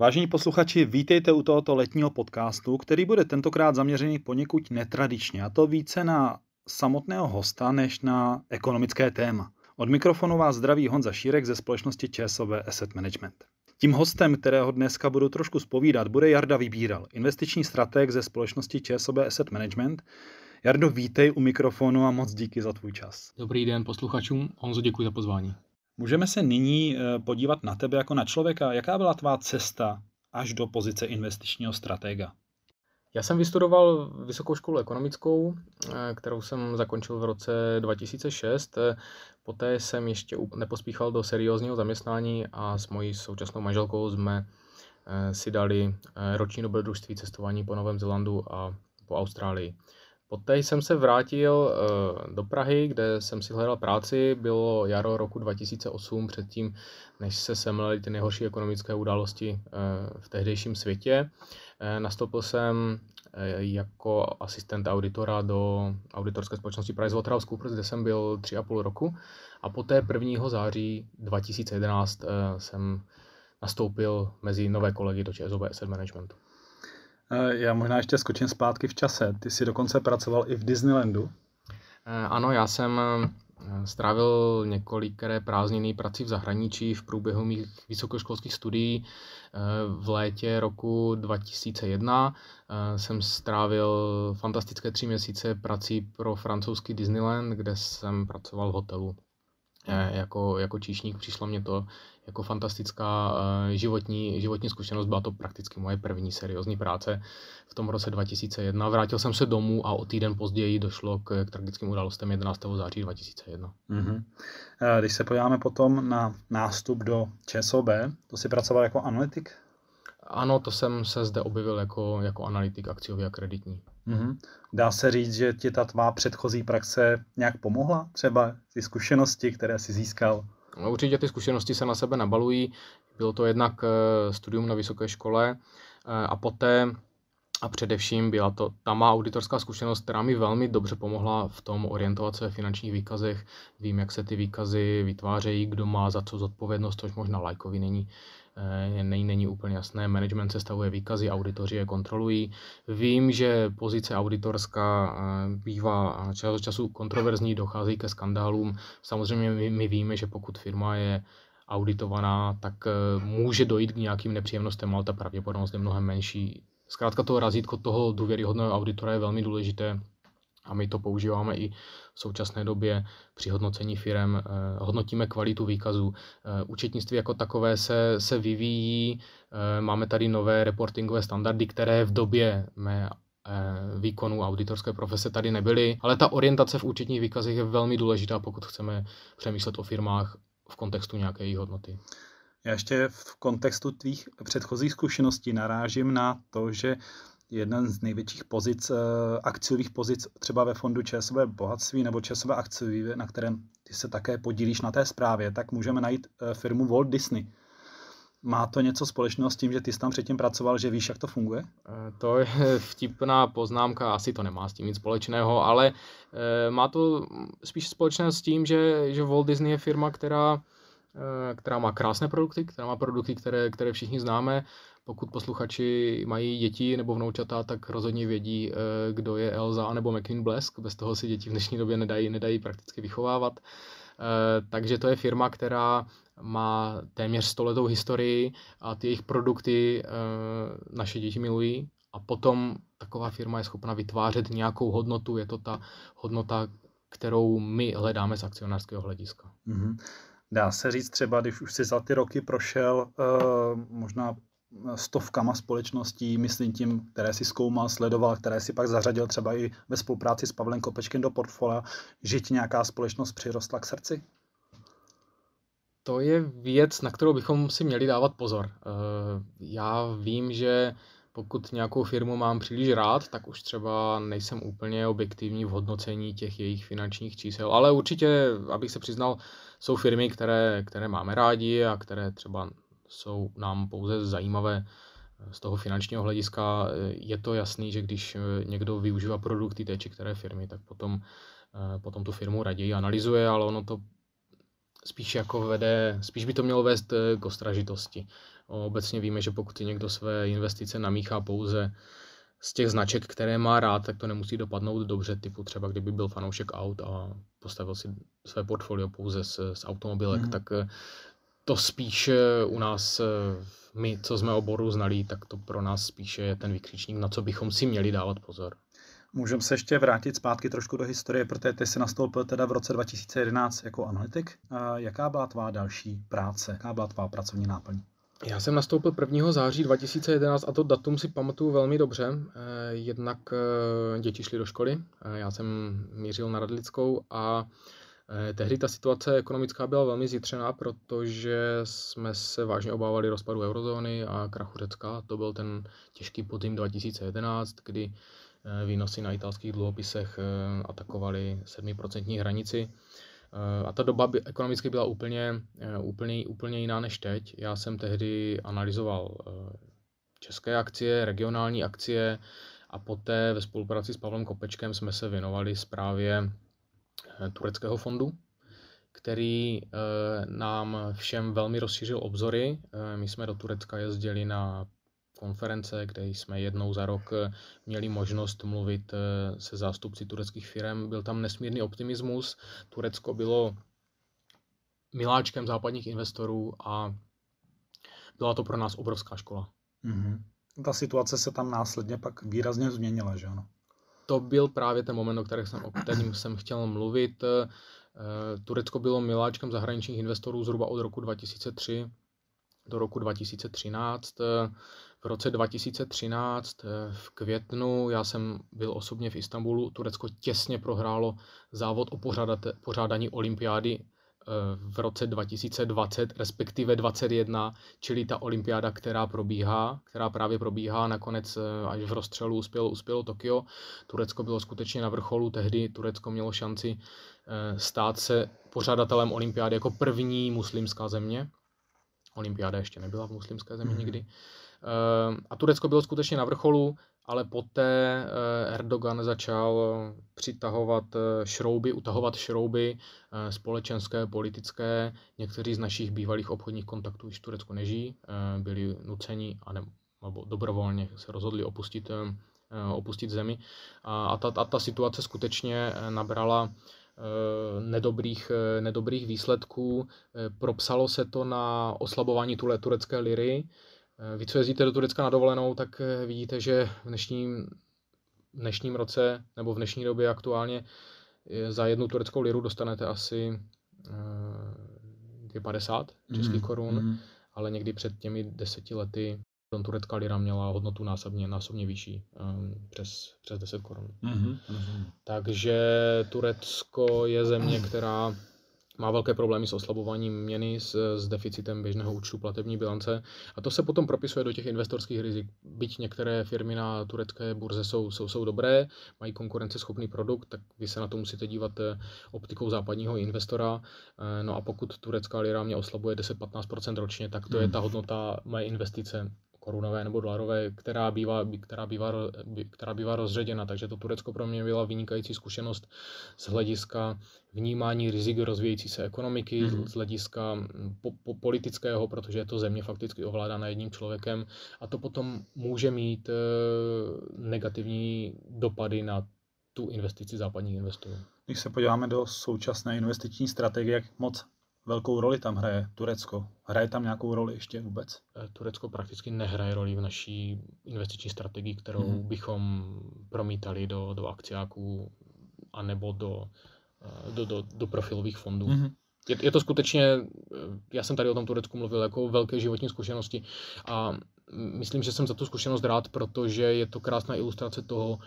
Vážení posluchači, vítejte u tohoto letního podcastu, který bude tentokrát zaměřený poněkud netradičně, a to více na samotného hosta než na ekonomické téma. Od mikrofonu vás zdraví Honza Šírek ze společnosti ČSOB Asset Management. Tím hostem, kterého dneska budu trošku spovídat, bude Jarda Vybíral, investiční strateg ze společnosti ČSOB Asset Management. Jardo, vítej u mikrofonu a moc díky za tvůj čas. Dobrý den posluchačům, Honzo, děkuji za pozvání. Můžeme se nyní eh, podívat na tebe jako na člověka. Jaká byla tvá cesta až do pozice investičního stratega? Já jsem vystudoval vysokou školu ekonomickou, eh, kterou jsem zakončil v roce 2006. Poté jsem ještě nepospíchal do seriózního zaměstnání a s mojí současnou manželkou jsme eh, si dali roční dobrodružství cestování po Novém Zélandu a po Austrálii. Poté jsem se vrátil eh, do Prahy, kde jsem si hledal práci. Bylo jaro roku 2008, předtím, než se semlely ty nejhorší ekonomické události eh, v tehdejším světě. Eh, nastoupil jsem jako asistent auditora do auditorské společnosti PricewaterhouseCoopers, kde jsem byl 3,5 roku. A poté 1. září 2011 jsem nastoupil mezi nové kolegy do ČSOB Asset Managementu. Eh, já možná ještě skočím zpátky v čase. Ty jsi dokonce pracoval i v Disneylandu. Eh, ano, já jsem eh, strávil několikré prázdniny prací v zahraničí v průběhu mých vysokoškolských studií. V létě roku 2001 jsem strávil fantastické tři měsíce prací pro francouzský Disneyland, kde jsem pracoval v hotelu. Jako, jako číšník přišlo mě to jako fantastická eh, životní, životní zkušenost. Byla to prakticky moje první seriózní práce v tom roce 2001. Vrátil jsem se domů a o týden později došlo k, k tragickým událostem 11. září 2001. Mm-hmm. Když se podíváme potom na nástup do ČSOB, to si pracoval jako analytik? Ano, to jsem se zde objevil jako, jako analytik akciový a kreditní. Mm-hmm. Dá se říct, že ti ta tvá předchozí praxe nějak pomohla? Třeba ty zkušenosti, které jsi získal? No, určitě ty zkušenosti se na sebe nabalují. Bylo to jednak eh, studium na vysoké škole eh, a poté a především byla to ta má auditorská zkušenost, která mi velmi dobře pomohla v tom orientovat se ve finančních výkazech. Vím, jak se ty výkazy vytvářejí, kdo má za co zodpovědnost, což možná lajkovi není, není, není úplně jasné. Management sestavuje výkazy, auditoři je kontrolují. Vím, že pozice auditorská eh, bývá čas od času kontroverzní, dochází ke skandálům. Samozřejmě my, my víme, že pokud firma je auditovaná, tak eh, může dojít k nějakým nepříjemnostem, ale ta pravděpodobnost je mnohem menší Zkrátka to razítko toho důvěryhodného auditora je velmi důležité a my to používáme i v současné době při hodnocení firm. Eh, hodnotíme kvalitu výkazů. Eh, účetnictví jako takové se, se vyvíjí. Eh, máme tady nové reportingové standardy, které v době mé výkonu auditorské profese tady nebyly, ale ta orientace v účetních výkazech je velmi důležitá, pokud chceme přemýšlet o firmách v kontextu nějaké jejich hodnoty. Já ještě v kontextu tvých předchozích zkušeností narážím na to, že jeden z největších pozic, eh, akciových pozic třeba ve fondu ČSV bohatství nebo ČSV akciový, na kterém ty se také podílíš na té zprávě, tak můžeme najít eh, firmu Walt Disney. Má to něco společného s tím, že ty jsi tam předtím pracoval, že víš, jak to funguje? Eh, to je vtipná poznámka, asi to nemá s tím nic společného, ale má to spíš společné s tím, že, že Walt Disney je firma, která která má krásné produkty, která má produkty, které, které všichni známe. Pokud posluchači mají děti nebo vnoučata, tak rozhodně vědí, eh, kdo je Elza nebo McQueen Blesk. Bez toho si děti v dnešní době nedají, nedají prakticky vychovávat. Eh, takže to je firma, která má téměř stoletou historii a ty jejich produkty naše děti milují. A potom taková firma je schopna vytvářet nějakou hodnotu, je to ta hodnota, kterou my hledáme z akcionářského hlediska. Mm-hmm. Dá se říct třeba, když už si za ty roky prošel uh, možná stovkama společností, myslím tím, které si zkoumal, sledoval, které si pak zařadil třeba i ve spolupráci s Pavlem Kopečkem do portfolia, že ti nějaká společnost přirostla k srdci? To je věc, na kterou bychom si měli dávat pozor. Eh, já vím, že pokud nějakou firmu mám příliš rád, tak už třeba nejsem úplně objektivní v hodnocení těch jejich finančních čísel. Ale určitě, abych se přiznal, jsou firmy, které, které máme rádi a které třeba jsou nám pouze zajímavé z toho finančního hlediska. Je to jasný, že když někdo využívá produkty té či které firmy, tak potom, potom tu firmu raději analyzuje, ale ono to spíš jako vede, spíš by to mělo vést k ostražitosti. Obecně víme, že pokud někdo své investice namíchá pouze z těch značek, které má rád, tak to nemusí dopadnout dobře, typu třeba kdyby byl fanoušek aut a postavil si své portfolio pouze z, z automobilek, mm. tak eh, to spíš eh, u nás, eh, my, co jsme oboru znali, tak to pro nás spíše je ten vykřičník, na co bychom si měli dávat pozor. Můžeme se ještě vrátit zpátky trošku do historie, protože ty jsi nastoupil teda v roce 2011 jako analytik. Jaká byla tvá další práce? Jaká byla tvá pracovní náplň? Já jsem nastoupil 1. září 2011 a to datum si pamatuju velmi dobře. Eh, jednak eh, děti šly do školy, eh, já jsem mířil na Radlickou a tehdy ta situace ekonomická byla velmi zítřená, protože jsme se vážně obávali rozpadu eurozóny a krachu Řecka. To byl ten těžký podzim 2011, kdy výnosy na italských dluhopisech atakovaly 7% hranici. Eh, a ta doba by, ekonomicky byla úplně, eh, úplně, úplně jiná než teď. Já jsem tehdy analyzoval eh, české akcie, regionální akcie a poté ve spolupráci s Pavlem Kopečkem jsme se věnovali zprávě tureckého fondu, který nám všem velmi rozšířil obzory. My jsme do Turecka jezdili na konference, kde jsme jednou za rok eh, měli možnost mluvit eh, se zástupci tureckých firm. Byl tam nesmírný optimismus. Turecko bylo miláčkem západních investorů a byla to pro nás obrovská škola. Mm-hmm. Ta situace se tam následně pak výrazně změnila, že ano? To byl právě ten moment, o kterém jsem, o kterém jsem chtěl mluvit. Eh, Turecko bylo miláčkem zahraničních investorů zhruba od roku 2003 do roku 2013. V roce 2013 eh, v květnu já jsem byl osobně v Istanbulu. Turecko těsně prohrálo závod o pořádání olympiády eh, v roce 2020, respektive 2021, čili ta olympiáda, která probíhá, která právě probíhá, nakonec eh, až v rozstřelu uspělo, uspělo Tokio. Turecko bylo skutečně na vrcholu, tehdy Turecko mělo šanci stát se pořadatelem olympiády jako první muslimská země. Olympiáda ještě nebyla v muslimské zemi mm. nikdy. Ehm, a Turecko bylo skutečně na vrcholu, ale poté eh, Erdogan začal přitahovat eh, šrouby, utahovat šrouby eh, společenské, politické. Někteří z našich bývalých obchodních kontaktů už v Turecku nežijí, byli nuceni a ne, nebo dobrovolně se rozhodli opustit, opustit zemi. A ta, a ta situace skutečně nabrala nedobrých, nedobrých výsledků. Propsalo se to na oslabování turecké liry, Eh, vy, co jezdíte do Turecka na dovolenou, tak eh, vidíte, že v dnešním, v dnešním roce nebo v dnešní době aktuálně eh, za jednu tureckou liru dostanete asi 2,50 českých mm, korun, mm. ale někdy před těmi deseti lety turecká lira měla hodnotu násobně, násobně vyšší, um, přes, přes 10 korun. Mm-hmm. Takže Turecko je země, která má velké problémy s oslabováním měny, s, s deficitem běžného účtu platební bilance a to se potom propisuje do těch investorských rizik. Byť některé firmy na turecké burze jsou, jsou, jsou dobré, mají konkurenceschopný produkt, tak vy se na to musíte dívat eh, optikou západního investora. Eh, no a pokud turecká lira mě oslabuje 10-15% ročně, tak to je hmm. ta hodnota mé investice korunové nebo dolarové, která bývá, která bývá, která bývá rozředěna. Takže to Turecko pro mě byla vynikající zkušenost z hlediska vnímání rizik rozvíjející se ekonomiky, mm-hmm. z hlediska po, po politického, protože je to země fakticky ovládána jedním člověkem a to potom může mít e, negativní dopady na tu investici západních investorů. Když se podíváme do současné investiční strategie, jak moc velkou roli tam hraje Turecko? Hraje tam nějakou roli ještě vůbec? Eh, Turecko prakticky nehraje roli v naší investiční strategii, kterou hmm. bychom promítali do, do akciáků anebo do, eh, do, do, do profilových fondů. Hmm. Je, je to skutečně, eh, já jsem tady o tom Turecku mluvil jako velké životní zkušenosti a myslím, že jsem za tu zkušenost rád, protože je to krásná ilustrace toho,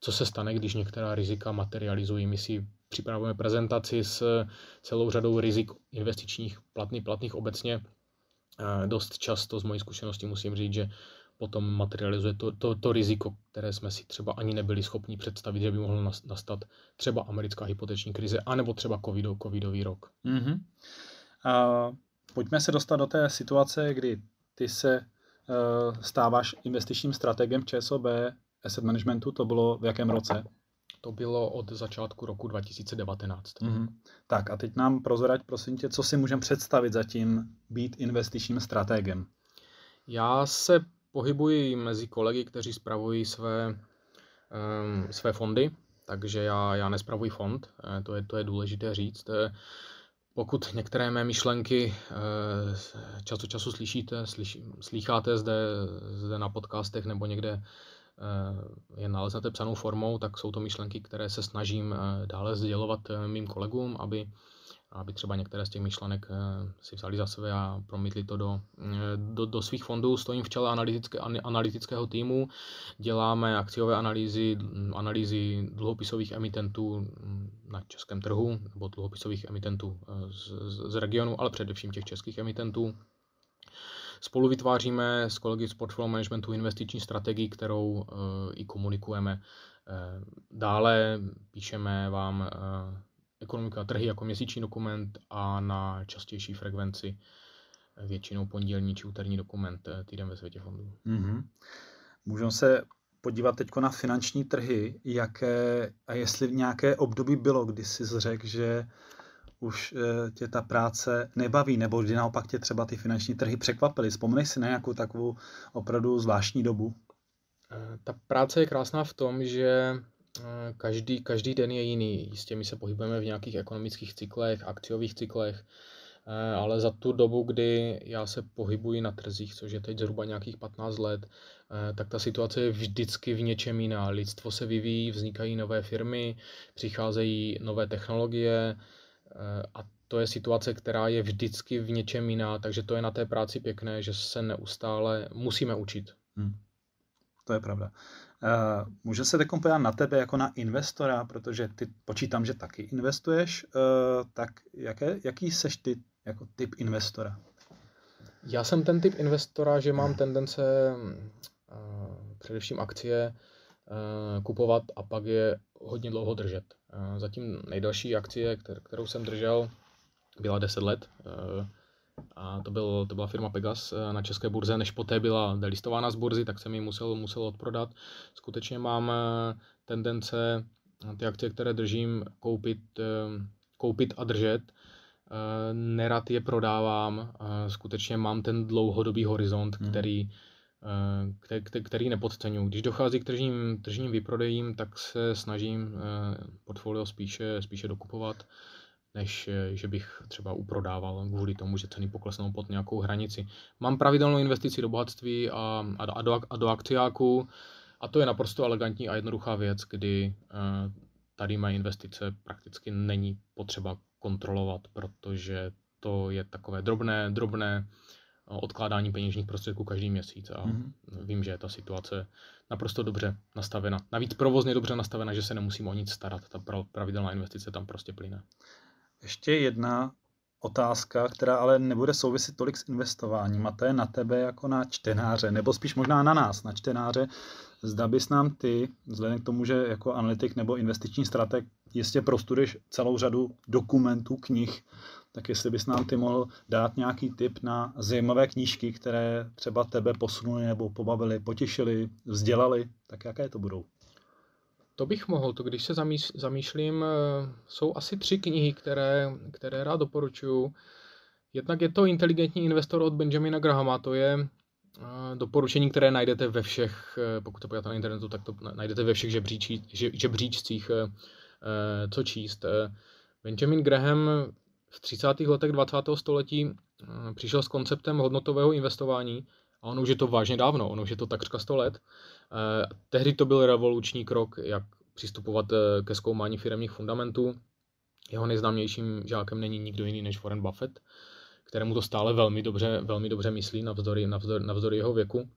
co se stane, když některá rizika materializují. My si připravujeme prezentaci s celou řadou rizik investičních, platných, platných obecně. Dost často z mojí zkušenosti musím říct, že potom materializuje to, to, to riziko, které jsme si třeba ani nebyli schopni představit, že by mohlo nastat třeba americká hypoteční krize, anebo třeba covidov, covidový rok. Mm-hmm. A pojďme se dostat do té situace, kdy ty se uh, stáváš investičním strategem ČSOB Asset Managementu, to bylo v jakém roce? To bylo od začátku roku 2019. Mm-hmm. Tak a teď nám prozrať, prosím tě, co si můžeme představit za tím být investičním strategem. Já se pohybuji mezi kolegy, kteří spravují své, um, své fondy, takže já, já nespravuji fond, eh, to je, to je důležité říct. Eh, pokud některé mé myšlenky eh, čas od času slyšíte, slyš, slycháte zde, zde na podcastech nebo někde je naleznete psanou formou, tak jsou to myšlenky, které se snažím dále sdělovat mým kolegům, aby aby třeba některé z těch myšlenek eh, si vzali za sebe a promítli to do, eh, do, do svých fondů. Stojím v čele analytické, analytického týmu, děláme akciové analýzy, analýzy dluhopisových emitentů mm, na českém trhu, nebo dluhopisových emitentů eh, z, z, z regionu, ale především těch českých emitentů. Spolu vytváříme s kolegy z portfolio managementu investiční strategii, kterou uh, i komunikujeme. Uh, dále píšeme vám uh, ekonomika trhy jako měsíční dokument a na častější frekvenci většinou pondělní či úterní dokument eh, týden ve světě fondů. Mm-hmm. Můžeme se podívat teď na finanční trhy, jaké, a jestli v nějaké období bylo, kdy jsi řekl, že už eh, tě ta práce nebaví, nebo kdy naopak tě třeba ty finanční trhy překvapily. Vzpomeneš si na nějakou takovou opravdu zvláštní dobu? Eh, ta práce je krásná v tom, že Eh, každý, každý den je jiný. Jistě my se pohybujeme v nějakých ekonomických cyklech, akciových cyklech, ale za tu dobu, kdy já se pohybuji na trzích, což je teď zhruba nějakých 15 let, tak ta situace je vždycky v něčem jiná. Lidstvo se vyvíjí, vznikají nové firmy, přicházejí nové technologie a to je situace, která je vždycky v něčem jiná, takže to je na té práci pěkné, že se neustále musíme učit. Hmm. To je pravda. Uh, může se teď podívat na tebe jako na investora, protože ty počítám, že taky investuješ, uh, tak jaké, jaký seš ty jako typ investora? Já jsem ten typ investora, že mám tendence uh, především akcie kupovat a pak je hodně dlouho držet. Uh, zatím nejdelší akcie, kterou jsem držel, byla 10 let. Uh, a to, byl, to byla firma Pegas eh, na české burze, než poté byla delistována z burzy, tak jsem ji musel, musel odprodat. Skutečně mám eh, tendence ty akcie, které držím, koupit, eh, koupit a držet. Nerad je prodávám, skutečně mám ten dlouhodobý horizont, hmm. který, který, který nepodceňuji. Když dochází k tržním, tržním vyprodejím, tak se snažím portfolio spíše, spíše dokupovat než eh, že bych třeba uprodával kvůli tomu, že ceny poklesnou pod nějakou hranici. Mám pravidelnou investici do bohatství a, a, a, do, a do akciáků a to je naprosto elegantní a jednoduchá věc, kdy tady mají investice prakticky není potřeba kontrolovat, protože to je takové drobné, drobné eh, odkládání peněžních prostředků každý měsíc a mm-hmm. vím, že je ta situace naprosto dobře nastavena. Navíc provozně dobře nastavena, že se nemusím o nic starat. Ta pravidelná investice tam prostě plyne. Ještě jedna otázka, která ale nebude souviset tolik s investováním a to je na tebe jako na čtenáře, nebo spíš možná na nás, na čtenáře. Zda bys nám ty, vzhledem k tomu, že jako analytik nebo investiční strateg jistě prostuduješ celou řadu dokumentů, knih, tak jestli bys nám ty mohl dát nějaký tip na zajímavé knížky, které třeba tebe posunuly nebo pobavily, potěšily, vzdělali, tak jaké to budou? To bych mohl, to když se zamýšlím, eh, jsou asi tři knihy, které, které rád doporučuju. Jednak je to Inteligentní investor od Benjamina Grahama, to je doporučení, které najdete ve všech, eh, pokud to podíváte na internetu, tak to najdete ve všech žebříčí, žebříčcích, co číst. Benjamin Graham v 30. letech 20. století přišel s konceptem hodnotového investování a ono už je to vážně dávno, ono už je to takřka 100 let. Eh, tehdy to byl revoluční krok, jak přistupovat eh, ke zkoumání firmních fundamentů. Jeho nejznámějším žákem není nikdo jiný než Warren Buffett, kterému to stále velmi dobře, velmi dobře myslí navzdory, navzdory, navzdory jeho věku.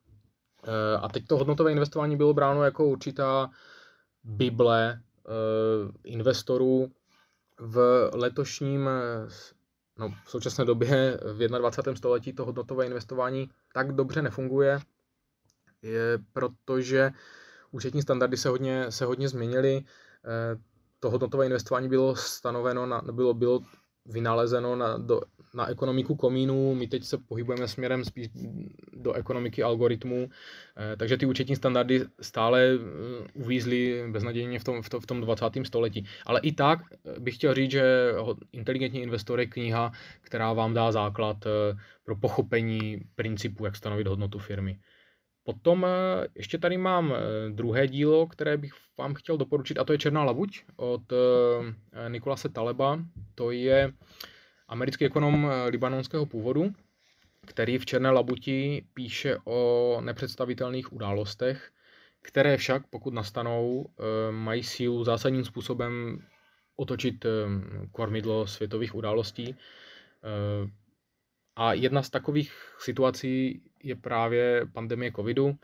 Eh, a teď to hodnotové investování bylo bráno jako určitá bible investorů v letošním no, v současné době v 21. století to hodnotové investování tak dobře nefunguje, je protože účetní standardy se hodně, se hodně změnily. Eh, to hodnotové investování bylo stanoveno, na, bylo, bylo vynalezeno na, do, na ekonomiku komínů, my teď se pohybujeme směrem spíš do ekonomiky algoritmů, eh, takže ty účetní standardy stále eh, uvízly beznadějně v tom, v, to, v tom 20. století. Ale i tak eh, bych chtěl říct, že Inteligentní investor je kniha, která vám dá základ pro pochopení principu, jak stanovit hodnotu firmy. Potom ještě tady mám druhé dílo, které bych vám chtěl doporučit, a to je Černá labuť od Nikolase Taleba. To je americký ekonom eh, libanonského původu, který v Černé labuti píše o nepředstavitelných událostech, které však, pokud nastanou, eh, mají sílu zásadním způsobem otočit eh, kormidlo světových událostí. A jedna z takových situací je právě pandemie covidu.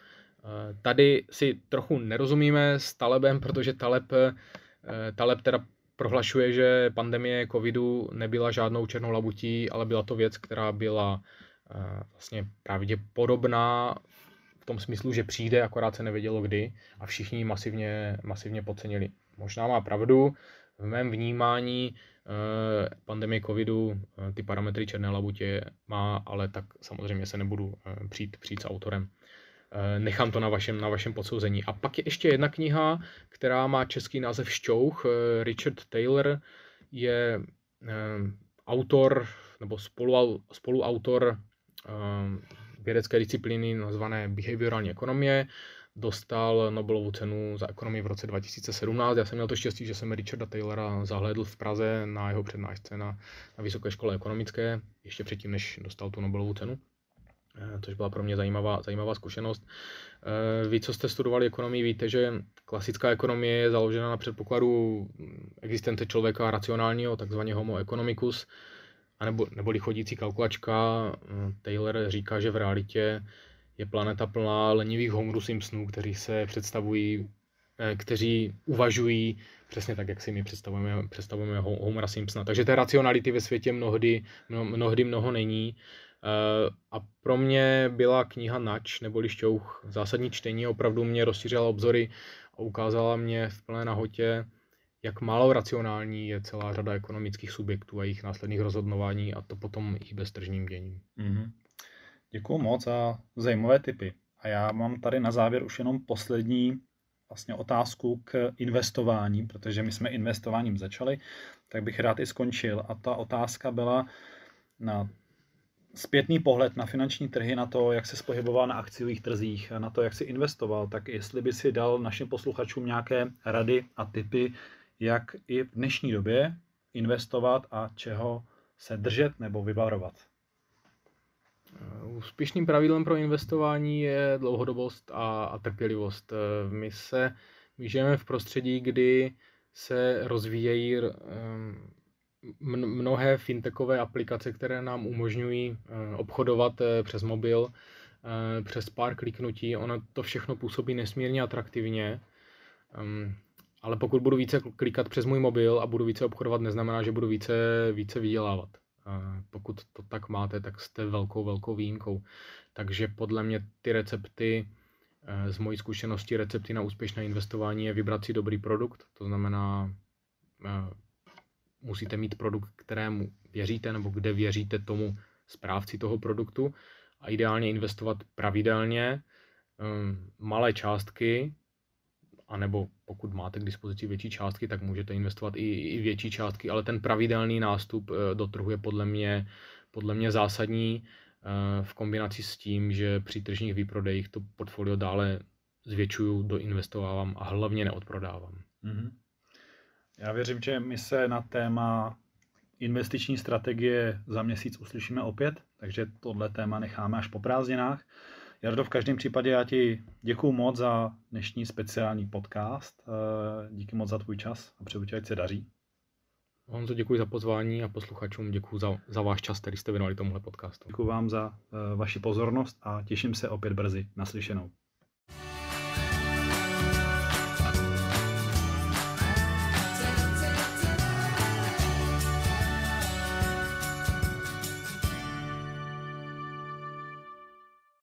Tady si trochu nerozumíme s Talebem, protože Taleb, Taleb teda prohlašuje, že pandemie covidu nebyla žádnou černou labutí, ale byla to věc, která byla uh, vlastně pravděpodobná v tom smyslu, že přijde, akorát se nevědělo kdy a všichni masivně, masivně podcenili. Možná má pravdu, v mém vnímání uh, pandemie covidu uh, ty parametry černé labutě má, ale tak samozřejmě se nebudu přijít, přijít s autorem. Eh, nechám to na vašem, na vašem podsouzení. A pak je ještě jedna kniha, která má český název Šťouch. Eh, Richard Taylor je eh, autor nebo spolu, spoluautor vědecké disciplíny nazvané behaviorální ekonomie. Dostal Nobelovu cenu za ekonomii v roce 2017. Já jsem měl to štěstí, že jsem Richarda Taylora zahlédl v Praze na jeho přednášce na, na Vysoké škole ekonomické, ještě předtím, než dostal tu Nobelovu cenu. Eh, což byla pro mě zajímavá, zajímavá zkušenost. Eh, vy, co jste studovali ekonomii, víte, že klasická ekonomie je založena na předpokladu existence člověka racionálního, takzvaně homo economicus, anebo, neboli chodící kalkulačka. Eh, Taylor říká, že v realitě je planeta plná lenivých Homerů Simpsonů, kteří se představují, kteří uvažují přesně tak, jak si my představujeme, představujeme Homera Simpsona. Takže té racionality ve světě mnohdy, mnohdy mnoho není. Eh, a pro mě byla kniha Nač, neboli Šťouch, zásadní čtení, opravdu mě rozšířila obzory a ukázala mě v plné nahotě, jak málo racionální je celá řada ekonomických subjektů a jejich následných rozhodnování a to potom i beztržním děním. Mm-hmm. Děkuji moc za zajímavé tipy. A já mám tady na závěr už jenom poslední vlastně otázku k investování, protože my jsme investováním začali, tak bych rád i skončil. A ta otázka byla na zpětný pohled na finanční trhy, na to, jak se spohyboval na akciových trzích, na to, jak si investoval, tak jestli by si dal našim posluchačům nějaké rady a tipy, jak i v dnešní době investovat a čeho se držet nebo vyvarovat. Úspěšným pravidlem pro investování je dlouhodobost a, a trpělivost. My se my žijeme v prostředí, kdy se rozvíjejí mnohé fintechové aplikace, které nám umožňují eh, obchodovat eh, přes mobil, eh, přes pár kliknutí. Ono to všechno působí nesmírně atraktivně, ehm, ale pokud budu více klikat přes můj mobil a budu více obchodovat, neznamená, že budu více, více vydělávat. Pokud to tak máte, tak jste velkou, velkou výjimkou. Takže podle mě ty recepty, z mojí zkušenosti recepty na úspěšné investování je vybrat si dobrý produkt, to znamená musíte mít produkt, kterému věříte nebo kde věříte tomu správci toho produktu a ideálně investovat pravidelně um, malé částky, anebo pokud máte k dispozici větší částky, tak můžete investovat i, i větší částky, ale ten pravidelný nástup uh, do trhu je podle mě, podle mě zásadní uh, v kombinaci s tím, že při tržních výprodejích to portfolio dále zvětšuju, doinvestovávám a hlavně neodprodávám. Mm-hmm. Já věřím, že my se na téma investiční strategie za měsíc uslyšíme opět, takže tohle téma necháme až po prázdninách. Jardo, v každém případě já ti děkuji moc za dnešní speciální podcast. Eh, díky moc za tvůj čas a přeju ať se daří. Honzo, děkuji za pozvání a posluchačům děkuji za, za váš čas, který jste věnovali tomuhle podcastu. Děkuji vám za uh, vaši pozornost a těším se opět brzy naslyšenou.